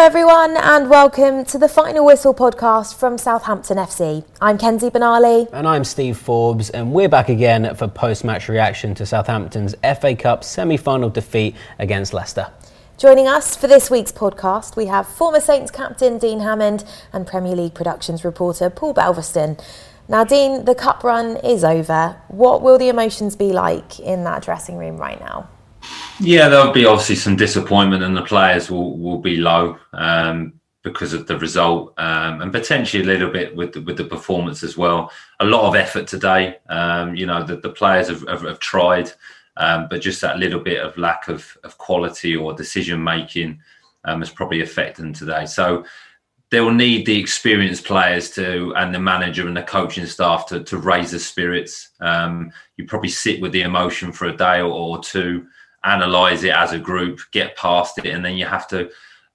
Hello, everyone, and welcome to the Final Whistle podcast from Southampton FC. I'm Kenzie Benali. And I'm Steve Forbes, and we're back again for post match reaction to Southampton's FA Cup semi final defeat against Leicester. Joining us for this week's podcast, we have former Saints captain Dean Hammond and Premier League productions reporter Paul Belveston. Now, Dean, the cup run is over. What will the emotions be like in that dressing room right now? Yeah, there'll be obviously some disappointment, and the players will will be low um, because of the result, um, and potentially a little bit with the, with the performance as well. A lot of effort today. Um, you know, the, the players have, have, have tried, um, but just that little bit of lack of, of quality or decision making um, has probably affected them today. So they will need the experienced players to and the manager and the coaching staff to to raise the spirits. Um, you probably sit with the emotion for a day or, or two analyze it as a group, get past it, and then you have to.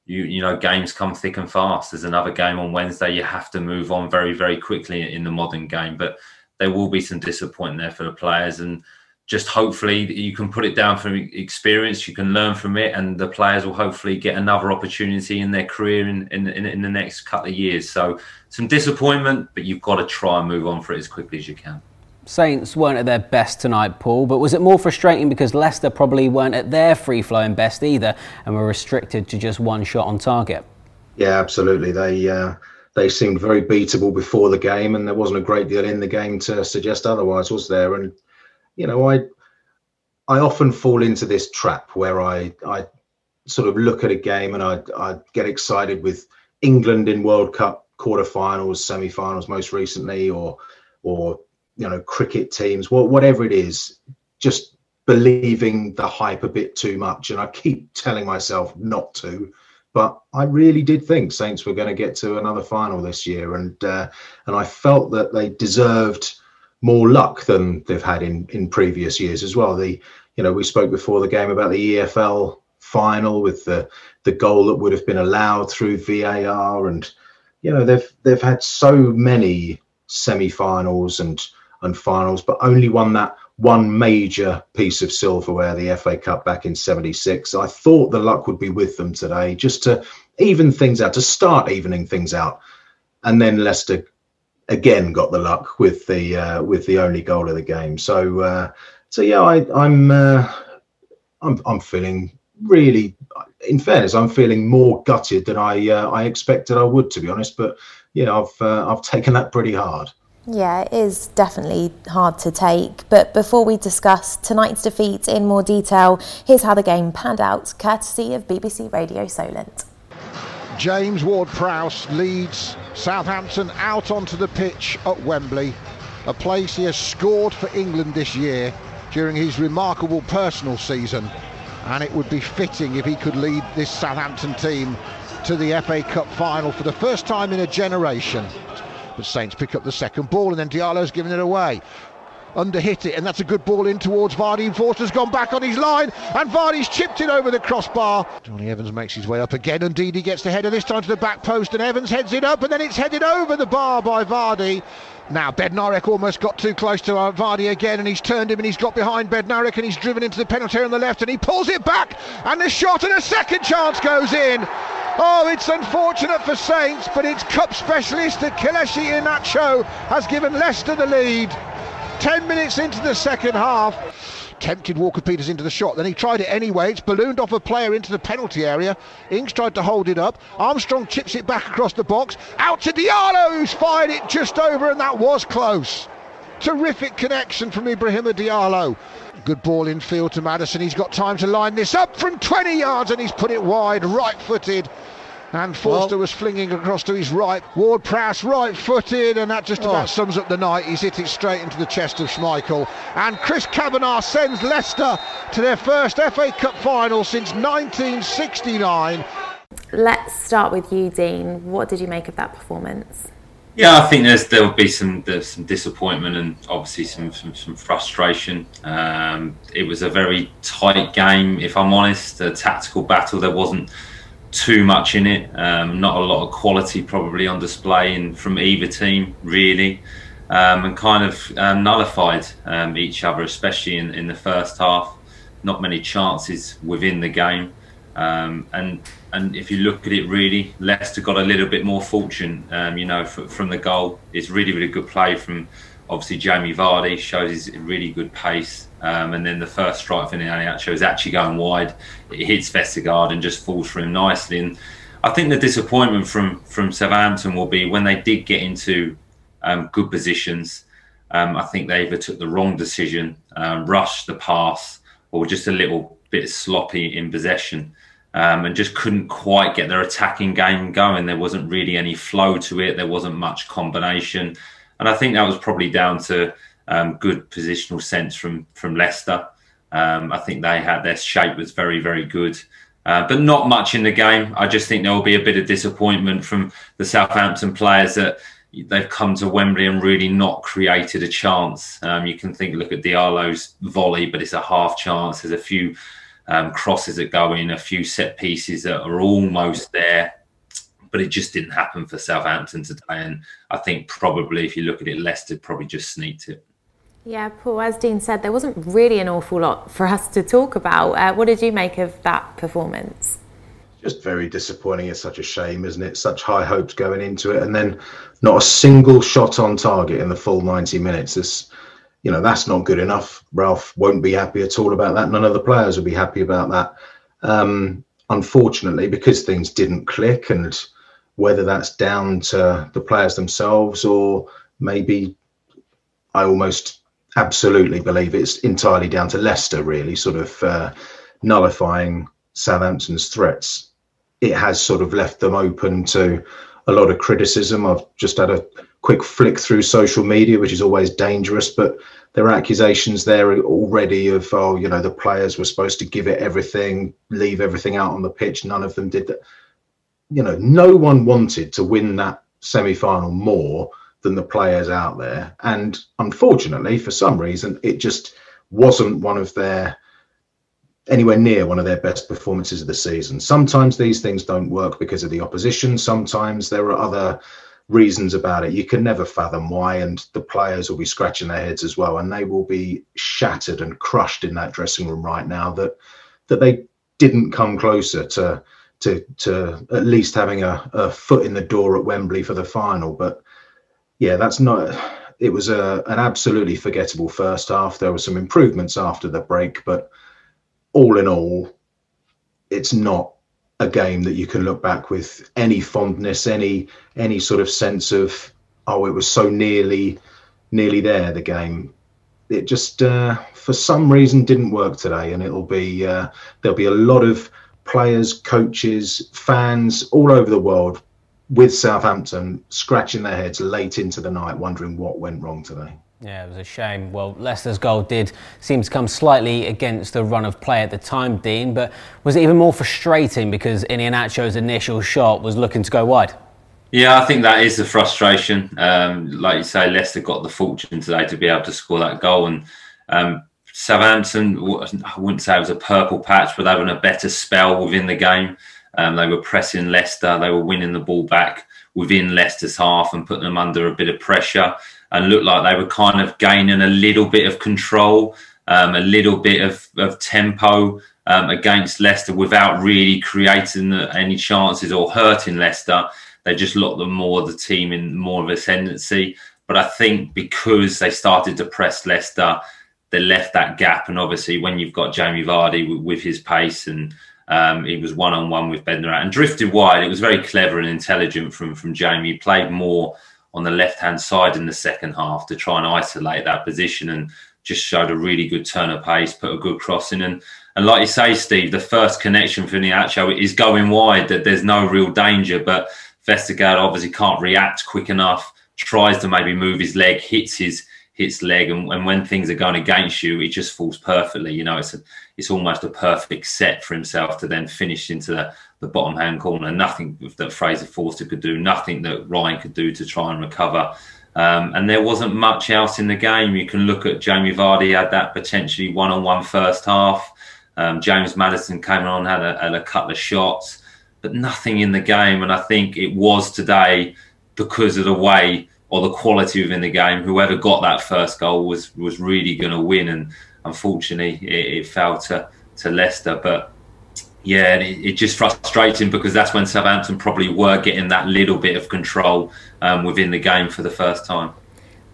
You, you know games come thick and fast. There's another game on Wednesday. You have to move on very very quickly in the modern game, but there will be some disappointment there for the players and just hopefully you can put it down from experience you can learn from it and the players will hopefully get another opportunity in their career in, in, in, the next couple of years so some disappointment but you've got to try and move on for it as quickly as you can Saints weren't at their best tonight, Paul, but was it more frustrating because Leicester probably weren't at their free flowing best either and were restricted to just one shot on target? Yeah, absolutely. They uh, they seemed very beatable before the game, and there wasn't a great deal in the game to suggest otherwise, was there? And you know, I I often fall into this trap where I I sort of look at a game and I I get excited with England in World Cup quarterfinals, semi-finals, most recently, or or you know cricket teams whatever it is just believing the hype a bit too much. And i keep telling myself not to but i really did think saints were going to get to another final this year. And uh, and i felt that they deserved more luck than they've had in in previous years as well. The you know we spoke before the game about the efl final with the the goal that would have been allowed through var and you know they've they've had so many semi-finals and and finals, but only won that one major piece of silverware, the FA Cup back in 76. I thought the luck would be with them today just to even things out, to start evening things out. And then Leicester again got the luck with the uh, with the only goal of the game. So uh, so yeah, I, I'm uh, I'm I'm feeling really. In fairness, I'm feeling more gutted than I uh, I expected I would, to be honest. But know, I've uh, I've taken that pretty hard. Yeah, it is definitely hard to take. But before we discuss tonight's defeat in more detail, here's how the game panned out, courtesy of BBC Radio Solent. James Ward Prowse leads Southampton out onto the pitch at Wembley, a place he has scored for England this year during his remarkable personal season. And it would be fitting if he could lead this Southampton team to the FA Cup final for the first time in a generation. But Saints pick up the second ball and then Diallo's given it away. Under hit it, and that's a good ball in towards Vardy. Forster's gone back on his line, and Vardy's chipped it over the crossbar. Jonny Evans makes his way up again, and Ndidi gets the header this time to the back post, and Evans heads it up, and then it's headed over the bar by Vardy. Now Bednarek almost got too close to uh, Vardy again, and he's turned him, and he's got behind Bednarek, and he's driven into the penalty on the left, and he pulls it back, and the shot and a second chance goes in. Oh, it's unfortunate for Saints, but it's cup specialist Kelechi Iheanacho has given Leicester the lead. 10 minutes into the second half. Tempted Walker Peters into the shot, then he tried it anyway. It's ballooned off a player into the penalty area. Ings tried to hold it up. Armstrong chips it back across the box. Out to Diallo, who's fired it just over, and that was close. Terrific connection from Ibrahima Diallo. Good ball in field to Maddison. He's got time to line this up from 20 yards and he's put it wide, right footed. And Forster well, was flinging across to his right. Ward Prowse right footed, and that just oh. about oh. sums up the night. He's hit it straight into the chest of Schmeichel. And Chris Kavanagh sends Leicester to their first FA Cup final since 1969. Let's start with you, Dean. What did you make of that performance? Yeah, I think there's there will be some there's some disappointment and obviously some some, some frustration. Um, it was a very tight game, if I'm honest. A tactical battle. There wasn't too much in it. Um, not a lot of quality probably on display in, from either team really, um, and kind of um, nullified um, each other, especially in, in the first half. Not many chances within the game. Um, and and if you look at it, really, Leicester got a little bit more fortune. Um, you know, from the goal, it's really really good play from obviously Jamie Vardy shows his really good pace. Um, and then the first strike for Iheanacho is actually going wide. It hits Vestergaard and just falls for him nicely. And I think the disappointment from from Southampton will be when they did get into um, good positions. Um, I think they either took the wrong decision, um, rushed the pass, or just a little bit sloppy in possession. Um, and just couldn't quite get their attacking game going. There wasn't really any flow to it. There wasn't much combination, and I think that was probably down to um, good positional sense from from Leicester. Um, I think they had their shape was very very good, uh, but not much in the game. I just think there will be a bit of disappointment from the Southampton players that they've come to Wembley and really not created a chance. Um, you can think, look at Diallo's volley, but it's a half chance. There's a few um, crosses that go in, a few set pieces that are almost there, but it just didn't happen for Southampton today. And I think probably, if you look at it, Leicester probably just sneaked it. Yeah, Paul, as Dean said, there wasn't really an awful lot for us to talk about. Uh, what did you make of that performance? Just very disappointing. It's such a shame, isn't it? Such high hopes going into it, and then not a single shot on target in the full 90 minutes. This, you know, that's not good enough. Ralph won't be happy at all about that. None of the players will be happy about that. Um, unfortunately, because things didn't click, and whether that's down to the players themselves or maybe I almost absolutely believe it's entirely down to Leicester, really, sort of uh, nullifying Southampton's threats. It has sort of left them open to a lot of criticism. I've just had a quick flick through social media, which is always dangerous, but there are accusations there already of, oh, you know, the players were supposed to give it everything, leave everything out on the pitch. None of them did that. You know, no one wanted to win that semi final more than the players out there. And unfortunately, for some reason, it just wasn't one of their anywhere near one of their best performances of the season. Sometimes these things don't work because of the opposition. Sometimes there are other reasons about it. You can never fathom why, and the players will be scratching their heads as well, and they will be shattered and crushed in that dressing room right now that that they didn't come closer to to to at least having a, a foot in the door at Wembley for the final. But yeah, that's not. It was a an absolutely forgettable first half. There were some improvements after the break, but all in all, it's not a game that you can look back with any fondness, any any sort of sense of oh, it was so nearly nearly there. The game, it just uh, for some reason didn't work today, and it'll be uh, there'll be a lot of players, coaches, fans all over the world with Southampton scratching their heads late into the night, wondering what went wrong today. Yeah, it was a shame. Well, Leicester's goal did seem to come slightly against the run of play at the time, Dean, but was it even more frustrating because Iheanacho's initial shot was looking to go wide? Yeah, I think that is the frustration. Um, like you say, Leicester got the fortune today to be able to score that goal, and um, Southampton, I wouldn't say it was a purple patch, but they were in a better spell within the game. Um, they were pressing Leicester. They were winning the ball back within Leicester's half and putting them under a bit of pressure and looked like they were kind of gaining a little bit of control, um, a little bit of, of tempo um, against Leicester without really creating any chances or hurting Leicester. They just locked them more the team in more of ascendancy. But I think because they started to press Leicester, they left that gap. And obviously, when you've got Jamie Vardy with, with his pace and um, he was one on one with Bednarek and drifted wide. It was very clever and intelligent from from Jamie. He played more on the left hand side in the second half to try and isolate that position and just showed a really good turn of pace, put a good crossing. And, and like you say, Steve, the first connection for Iheanacho is going wide, that there's no real danger, but Vestergaard obviously can't react quick enough, tries to maybe move his leg, hits his hits leg, and, and when things are going against you, it just falls perfectly. You know, it's a, it's almost a perfect set for himself to then finish into the, the bottom hand corner. Nothing that Fraser Forster could do, nothing that Ryan could do to try and recover. Um, and there wasn't much else in the game. You can look at Jamie Vardy had that potentially one on one first half. Um, James Maddison came on, had a, had a couple of shots, but nothing in the game. And I think it was today because of the way or the quality within the game. Whoever got that first goal was was really going to win, and unfortunately, it, it, fell to to Leicester. But Yeah, it, it, just frustrating because that's when Southampton probably were getting that little bit of control um, within the game for the first time.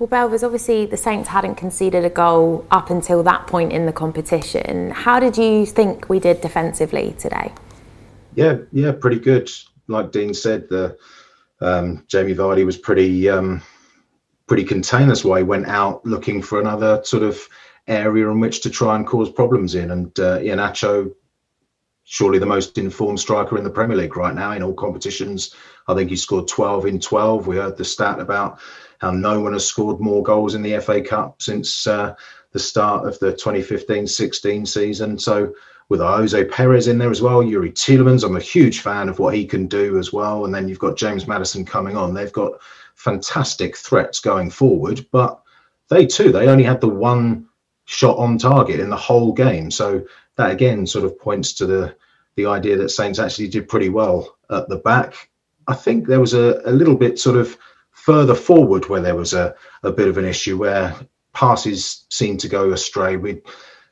Well, Belvers, obviously the Saints hadn't conceded a goal up until that point in the competition. How did you think we did defensively today? Yeah, yeah, pretty good. Like Dean said, the um, Jamie Vardy was pretty um, pretty contained. That's why he went out looking for another sort of area in which to try and cause problems in. And uh, Iheanacho surely the most informed striker in the Premier League right now in all competitions. I think he scored 12 in 12. We heard the stat about how no one has scored more goals in the FA Cup since uh, the start of the 2015-16 season. So with Ayoze Perez in there as well, Youri Tielemans, I'm a huge fan of what he can do as well. And then you've got James Maddison coming on. They've got fantastic threats going forward, but they too, they only had the one shot on target in the whole game. So that again sort of points to the the idea that Saints actually did pretty well at the back. I think there was a, a little bit sort of further forward where there was a, a bit of an issue where passes seemed to go astray. We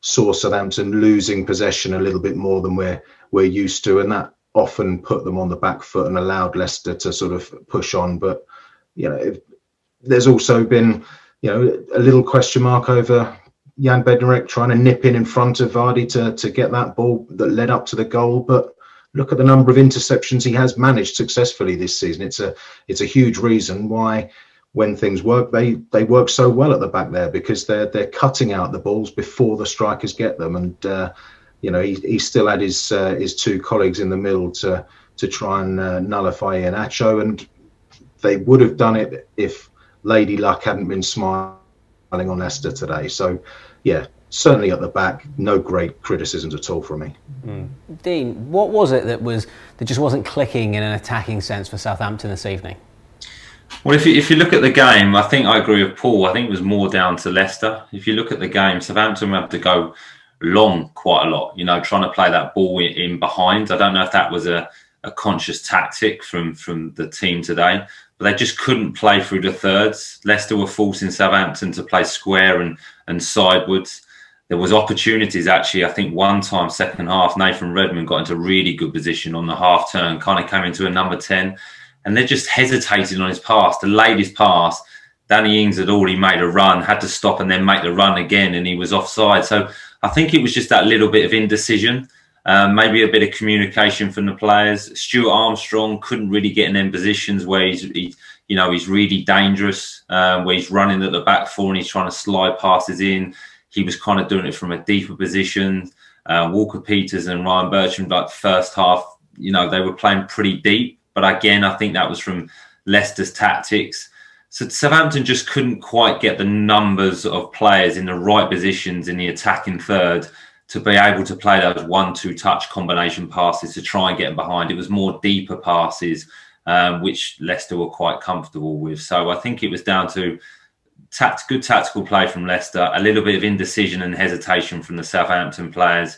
saw Southampton losing possession a little bit more than we're we're used to, and that often put them on the back foot and allowed Leicester to sort of push on. But you know, there's also been you know a little question mark over Jan Bednarek trying to nip in in front of Vardy to, to get that ball that led up to the goal. But look at the number of interceptions he has managed successfully this season. It's a it's a huge reason why when things work, they they work so well at the back there because they're they're cutting out the balls before the strikers get them. And uh, you know he, he still had his uh, his two colleagues in the middle to to try and uh, nullify Iheanacho, and they would have done it if Lady Luck hadn't been smiling on Leicester today. So yeah, certainly at the back, no great criticisms at all from me. Mm. Dean, what was it that was that just wasn't clicking in an attacking sense for Southampton this evening? Well, if you, if you look at the game, I think I agree with Paul. I think it was more down to Leicester. If you look at the game, Southampton had to go long quite a lot, you know, trying to play that ball in behind. I don't know if that was a, a conscious tactic from, from the team today, but they just couldn't play through the thirds. Leicester were forcing Southampton to play square and, and sidewards. There was opportunities actually. I think one time, second half, Nathan Redmond got into really good position on the half turn, kind of came into a number 10, and they're just hesitated on his pass. The latest pass, Danny Ings had already made a run, had to stop and then make the run again, and he was offside. So I think it was just that little bit of indecision. Um, maybe a bit of communication from the players. Stuart Armstrong couldn't really get in them positions where he's, he, you know, he's really dangerous, um, where he's running at the back four and he's trying to slide passes in. He was kind of doing it from a deeper position. Uh, Walker Peters and Ryan Bertrand, like first half, you know, they were playing pretty deep. But again, I think that was from Leicester's tactics. So Southampton just couldn't quite get the numbers of players in the right positions in the attacking third to be able to play those one-two touch combination passes to try and get them behind. It was more deeper passes, um, which Leicester were quite comfortable with. So I think it was down to tact- good tactical play from Leicester, a little bit of indecision and hesitation from the Southampton players,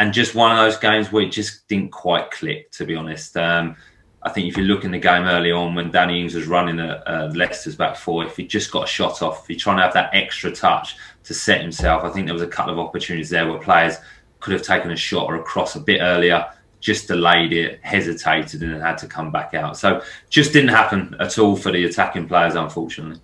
and just one of those games where it just didn't quite click. To be honest. Um, I think if you look in the game early on when Danny Ings was running a, a uh, Leicester's back four, if he just got a shot off, if he's trying to have that extra touch to set himself, I think there was a couple of opportunities there where players could have taken a shot or a cross a bit earlier, just delayed it, hesitated, and had to come back out. So just didn't happen at all for the attacking players, unfortunately.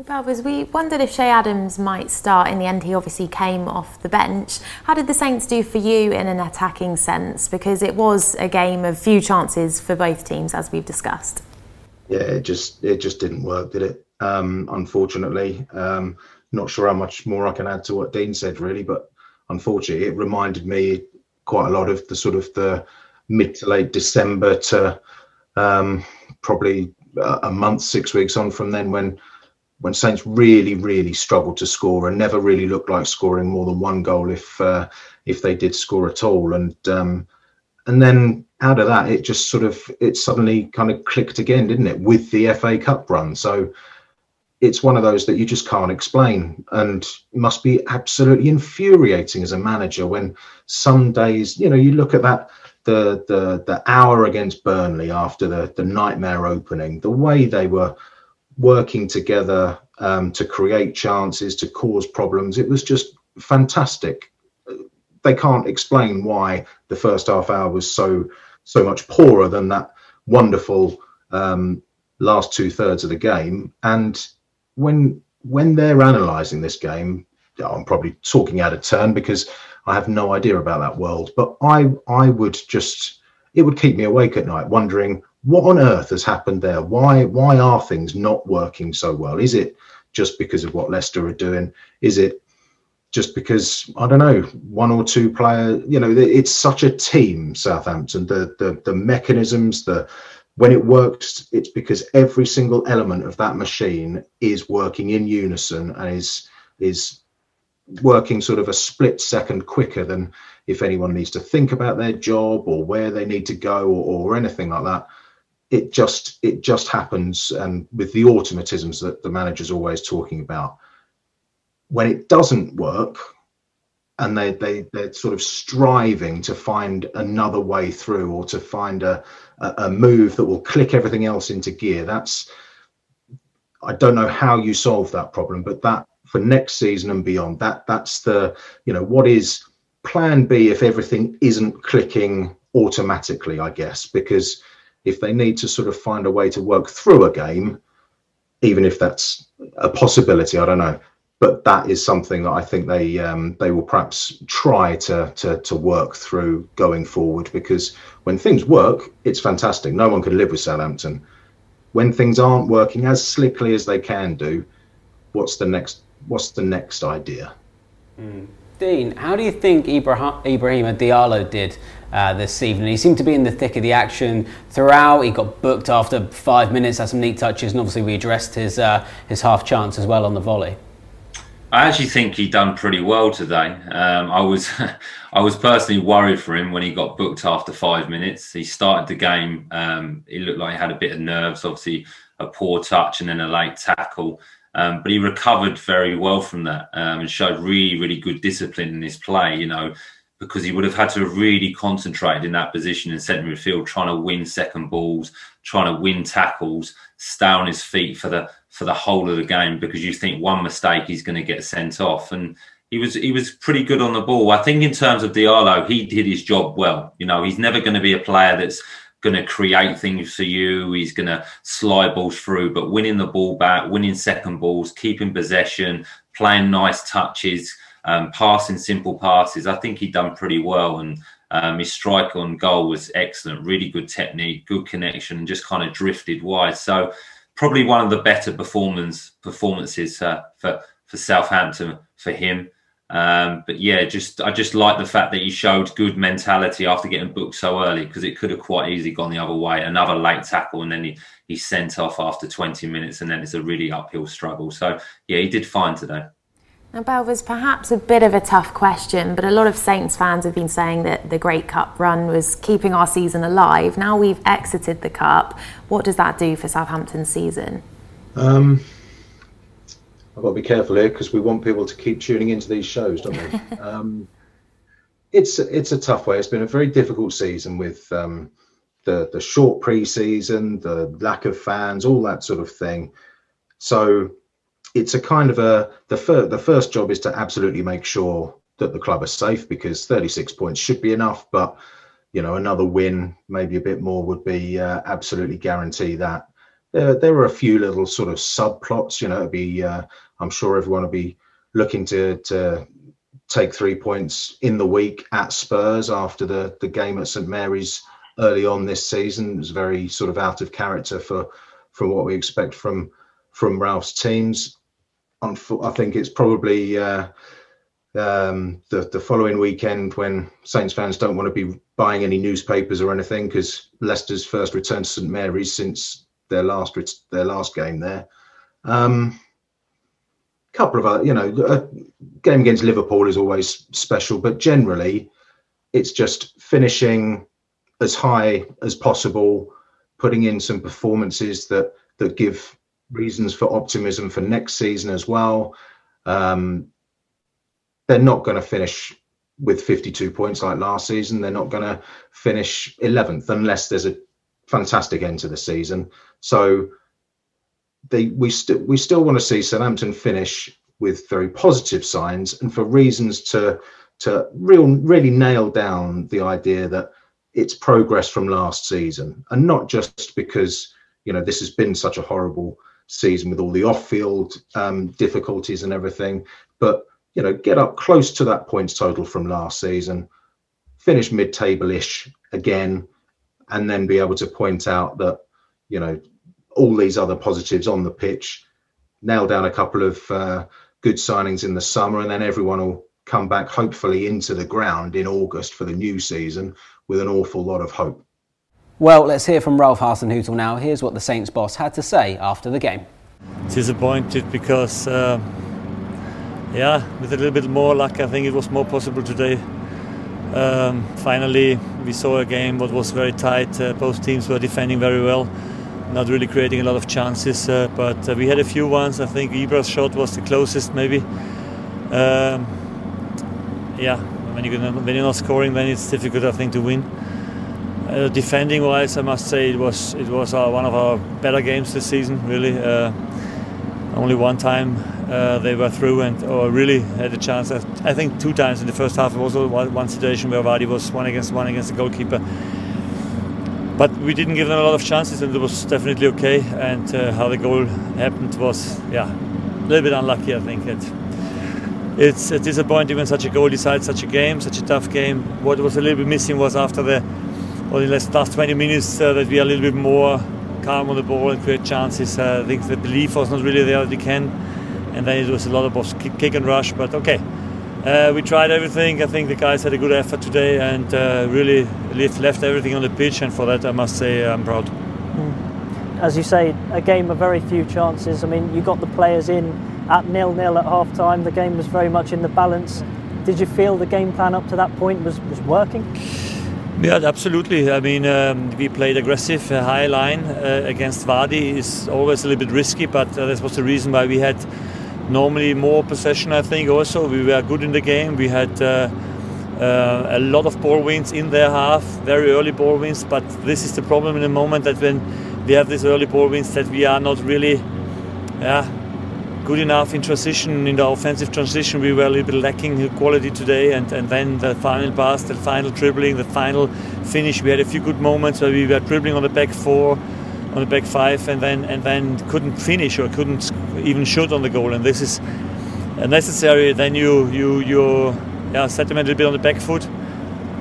Well, Balvers, we wondered if Che Adams might start. In the end, he obviously came off the bench. How did the Saints do for you in an attacking sense? Because it was a game of few chances for both teams, as we've discussed. Yeah, it just it just didn't work, did it? Um, unfortunately, um, not sure how much more I can add to what Dean said, really, but unfortunately, it reminded me quite a lot of the sort of the mid to late December to um, probably a month, six weeks on from then when when Saints really, really struggled to score and never really looked like scoring more than one goal if uh, if they did score at all. And um, and then out of that, it just sort of it suddenly kind of clicked again, didn't it, with the FA Cup run? So it's one of those that you just can't explain and must be absolutely infuriating as a manager when some days you know you look at that the the the hour against Burnley after the the nightmare opening the way they were working together um, to create chances, to cause problems. It was just fantastic. they can't explain why the first half hour was so so much poorer than that wonderful um, last two thirds of the game. And when when they're analysing this game, I'm probably talking out of turn because I have no idea about that world. But I I would just it would keep me awake at night wondering what on earth has happened there. Why why are things not working so well? Is it just because of what Leicester are doing? Is it just because I don't know one or two players? You know, it's such a team. Southampton, the the the mechanisms, the when it works, it's because every single element of that machine is working in unison and is is working sort of a split second quicker than if anyone needs to think about their job or where they need to go or, or anything like that it just it just happens and with the automatisms that the manager's always talking about. When it doesn't work and they they they're sort of striving to find another way through or to find a a move that will click everything else into gear that's i don't know how you solve that problem but that for next season and beyond that that's the you know what is plan b if everything isn't clicking automatically i guess because if they need to sort of find a way to work through a game, even if that's a possibility, I don't know. But that is something that I think they um, they will perhaps try to, to to work through going forward because when things work, it's fantastic. No one can live with Southampton. When things aren't working as slickly as they can do, what's the next what's the next idea? Mm. Dean, how do you think Ibrahim, Diallo did uh, this evening? He seemed to be in the thick of the action throughout. He got booked after five minutes, had some neat touches, and obviously we addressed his uh, his half chance as well on the volley. I actually think he done pretty well today. Um, I was I was personally worried for him when he got booked after five minutes. He started the game. Um, he looked like he had a bit of nerves, obviously a poor touch and then a late tackle. Um, but he recovered very well from that um, and showed really, really good discipline in his play, you know, because he would have had to have really concentrated in that position in centre midfield, trying to win second balls, trying to win tackles, stay on his feet for the for the whole of the game because you think one mistake he's going to get sent off. And he was he was pretty good on the ball. I think in terms of Diallo, he did his job well. You know, he's never going to be a player that's going to create things for you. He's going to slide balls through, but winning the ball back, winning second balls, keeping possession, playing nice touches, um, passing simple passes. I think he done pretty well, and um, his strike on goal was excellent. Really good technique, good connection, and just kind of drifted wide. So probably one of the better performance performances uh, for for Southampton for him. Um, but yeah, just I just like the fact that he showed good mentality after getting booked so early because it could have quite easily gone the other way. Another late tackle, and then he he's sent off after 20 minutes, and then it's a really uphill struggle. So yeah, he did fine today. Now, Belvers, perhaps a bit of a tough question, but a lot of Saints fans have been saying that the Great Cup run was keeping our season alive. Now we've exited the Cup. What does that do for Southampton's season? Um, I've got to be careful here because we want people to keep tuning into these shows, don't we? um, it's it's a tough way. It's been a very difficult season with um, the the short pre-season, the lack of fans, all that sort of thing. So it's a kind of a the first the first job is to absolutely make sure that the club are safe because 36 points should be enough, but you know another win, maybe a bit more, would be uh, absolutely guarantee that there, there are a few little sort of subplots. You know, it'd be uh, I'm sure everyone will be looking to to take three points in the week at Spurs after the the game at St Mary's early on this season. It was very sort of out of character for from what we expect from from Ralph's teams. I think it's probably uh, um, the the following weekend when Saints fans don't want to be buying any newspapers or anything because Leicester's first return to St Mary's since their last their last game there. Um, couple of other, you know, a game against Liverpool is always special, but generally, it's just finishing as high as possible, putting in some performances that that give reasons for optimism for next season as well. Um, they're not going to finish with 52 points like last season. They're not going to finish 11th unless there's a fantastic end to the season. So they we still we still want to see Southampton finish with very positive signs and for reasons to to real really nail down the idea that it's progress from last season, and not just because you know this has been such a horrible season with all the off-field um, difficulties and everything, but you know get up close to that points total from last season, finish mid-table-ish again, and then be able to point out that you know all these other positives on the pitch, nail down a couple of uh, good signings in the summer, and then everyone will come back hopefully into the ground in August for the new season with an awful lot of hope. Well, let's hear from Ralph Hasenhüttl now. Here's what the Saints boss had to say after the game. Disappointed because, uh, yeah, with a little bit more luck, I think it was more possible today. Um, finally, we saw a game that was very tight. Uh, both teams were defending very well, not really creating a lot of chances, uh, but uh, we had a few ones. I think Ibra's shot was the closest, maybe. Um, yeah, when you're not scoring, then it's difficult, I think, to win. Uh, defending wise, I must say it was it was uh, one of our better games this season. Really, uh, only one time uh, they were through and or really had a chance. I think two times in the first half. It was one situation where Vardy was one against one against the goalkeeper. But we didn't give them a lot of chances, and it was definitely okay. And uh, how the goal happened was, yeah, a little bit unlucky, I think. It, it's disappointing when such a goal decides such a game, such a tough game. What was a little bit missing was after the, well, the last 20 minutes uh, that we are a little bit more calm on the ball and create chances. Uh, I think the belief was not really there that we can, and then it was a lot of kick, and rush. But okay, uh, we tried everything. I think the guys had a good effort today and uh, really left, everything on the pitch, and for that I must say I'm proud. Hmm. As you say, a game of very few chances. I mean, you got the players in at nil nil at half time. The game was very much in the balance. Did you feel the game plan up to that point was, was working? Yeah, absolutely. I mean, um, we played aggressive, uh, high line uh, against Vardy is always a little bit risky, but uh, that was the reason why we had normally more possession. I think also we were good in the game. We had uh, uh, a lot of ball wins in their half, very early ball wins. But this is the problem in the moment that when we have these early ball wins, that we are not really, yeah, good enough in transition, in the offensive transition. We were a little bit lacking quality today, and, and then the final pass, the final dribbling, the final finish. We had a few good moments where we were dribbling on the back four, on the back five, and then and then couldn't finish or couldn't even shoot on the goal. And this is necessary. Then you you you yeah set them a little bit on the back foot.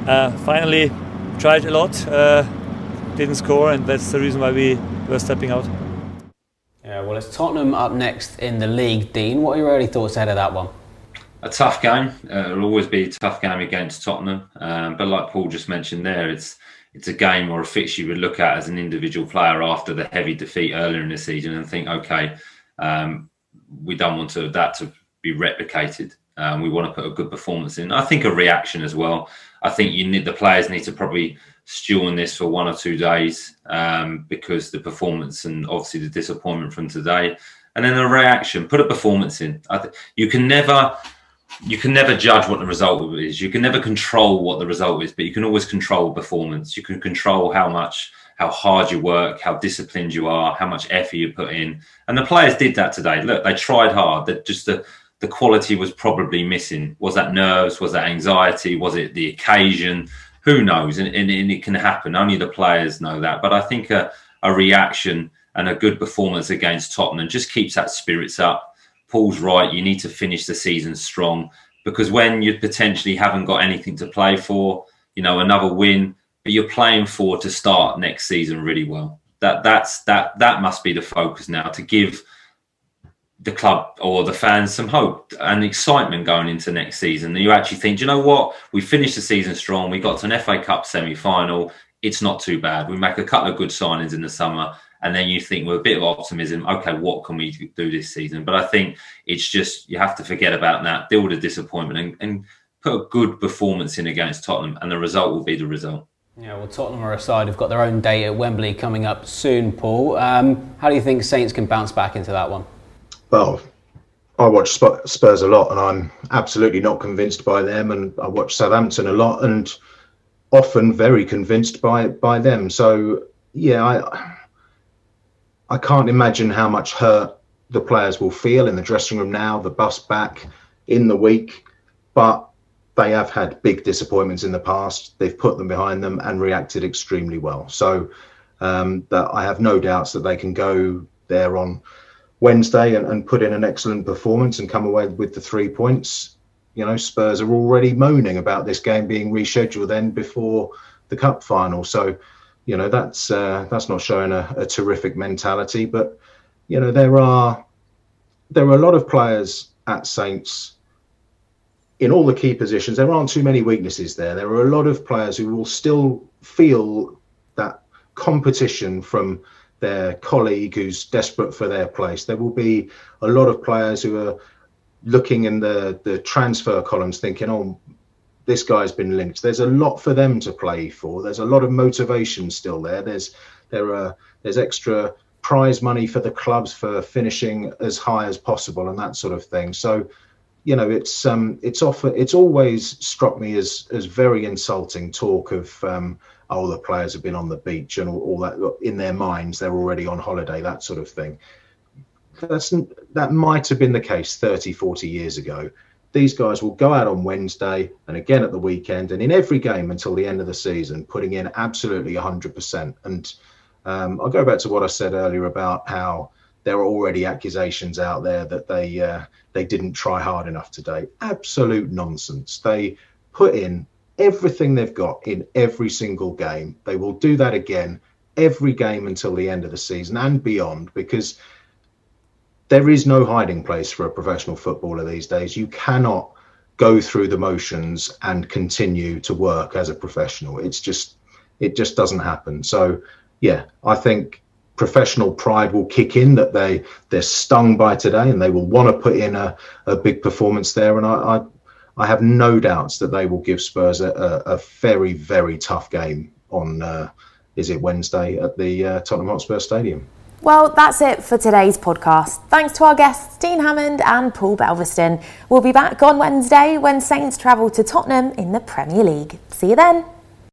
Uh, finally, tried a lot, uh, didn't score, and that's the reason why we were stepping out. Tottenham up next in the league. Dean, what are your early thoughts ahead of that one? A tough game. Uh, it'll always be a tough game against Tottenham. Um, but like Paul just mentioned there, it's it's a game or a fixture you would look at as an individual player after the heavy defeat earlier in the season and think, okay, um, we don't want to, that to be replicated. Um, we want to put a good performance in. I think a reaction as well. I think you need the players need to probably stew on this for one or two days um, because the performance and obviously the disappointment from today, and then a reaction. Put a performance in. Th- you can never you can never judge what the result is. You can never control what the result is, but you can always control performance. You can control how much, how hard you work, how disciplined you are, how much effort you put in. And the players did that today. Look, they tried hard. That just the the quality was probably missing. Was that nerves? Was that anxiety? Was it the occasion? Who knows? And, and, and, it can happen. Only the players know that. But I think a, a reaction and a good performance against Tottenham just keeps that spirits up. Paul's right. You need to finish the season strong because when you potentially haven't got anything to play for, you know, another win, but you're playing for to start next season really well. That that's that that must be the focus now to give the club or the fans some hope and excitement going into next season. You actually think, you know what? We finished the season strong. We got to an FA Cup semi final. It's not too bad. We make a couple of good signings in the summer. And then you think with a bit of optimism, okay, what can we do this season? But I think it's just, you have to forget about that, deal with the disappointment and, and put a good performance in against Tottenham, and the result will be the result. Yeah, well, Tottenham are a aside, have got their own day at Wembley coming up soon, Paul. Um, how do you think Saints can bounce back into that one? Well, I watch Spurs a lot, and I'm absolutely not convinced by them. And I watch Southampton a lot, and often very convinced by by them. So yeah, I I can't imagine how much hurt the players will feel in the dressing room now, the bus back in the week. But they have had big disappointments in the past. They've put them behind them and reacted extremely well. So um, that I have no doubts that they can go there on Wednesday and, and put in an excellent performance and come away with the three points. You know, Spurs are already moaning about this game being rescheduled then before the cup final. So, you know, that's uh, that's not showing a, a terrific mentality. But you know, there are there are a lot of players at Saints in all the key positions. There aren't too many weaknesses there. There are a lot of players who will still feel that competition from their colleague who's desperate for their place. There will be a lot of players who are looking in the the transfer columns thinking, oh, this guy's been linked. There's a lot for them to play for. There's a lot of motivation still there. There's there are there's extra prize money for the clubs for finishing as high as possible and that sort of thing. So, you know, it's um it's often it's always struck me as as very insulting talk of um oh, the players have been on the beach and all, all that in their minds, they're already on holiday, that sort of thing. That's that might have been the case 30, 40 years ago. These guys will go out on Wednesday and again at the weekend and in every game until the end of the season, putting in absolutely 100%. And um, I'll go back to what I said earlier about how there are already accusations out there that they uh, they didn't try hard enough today. Absolute nonsense. They put in everything they've got in every single game. They will do that again every game until the end of the season and beyond because there is no hiding place for a professional footballer these days. You cannot go through the motions and continue to work as a professional. It's just it just doesn't happen. So yeah, I think professional pride will kick in that they they're stung by today and they will want to put in a, a big performance there and I, I I have no doubts that they will give Spurs a, a, a very, very tough game on, uh, is it Wednesday at the uh, Tottenham Hotspur Stadium. Well, that's it for today's podcast. Thanks to our guests, Dean Hammond and Paul Belveston. We'll be back on Wednesday when Saints travel to Tottenham in the Premier League. See you then.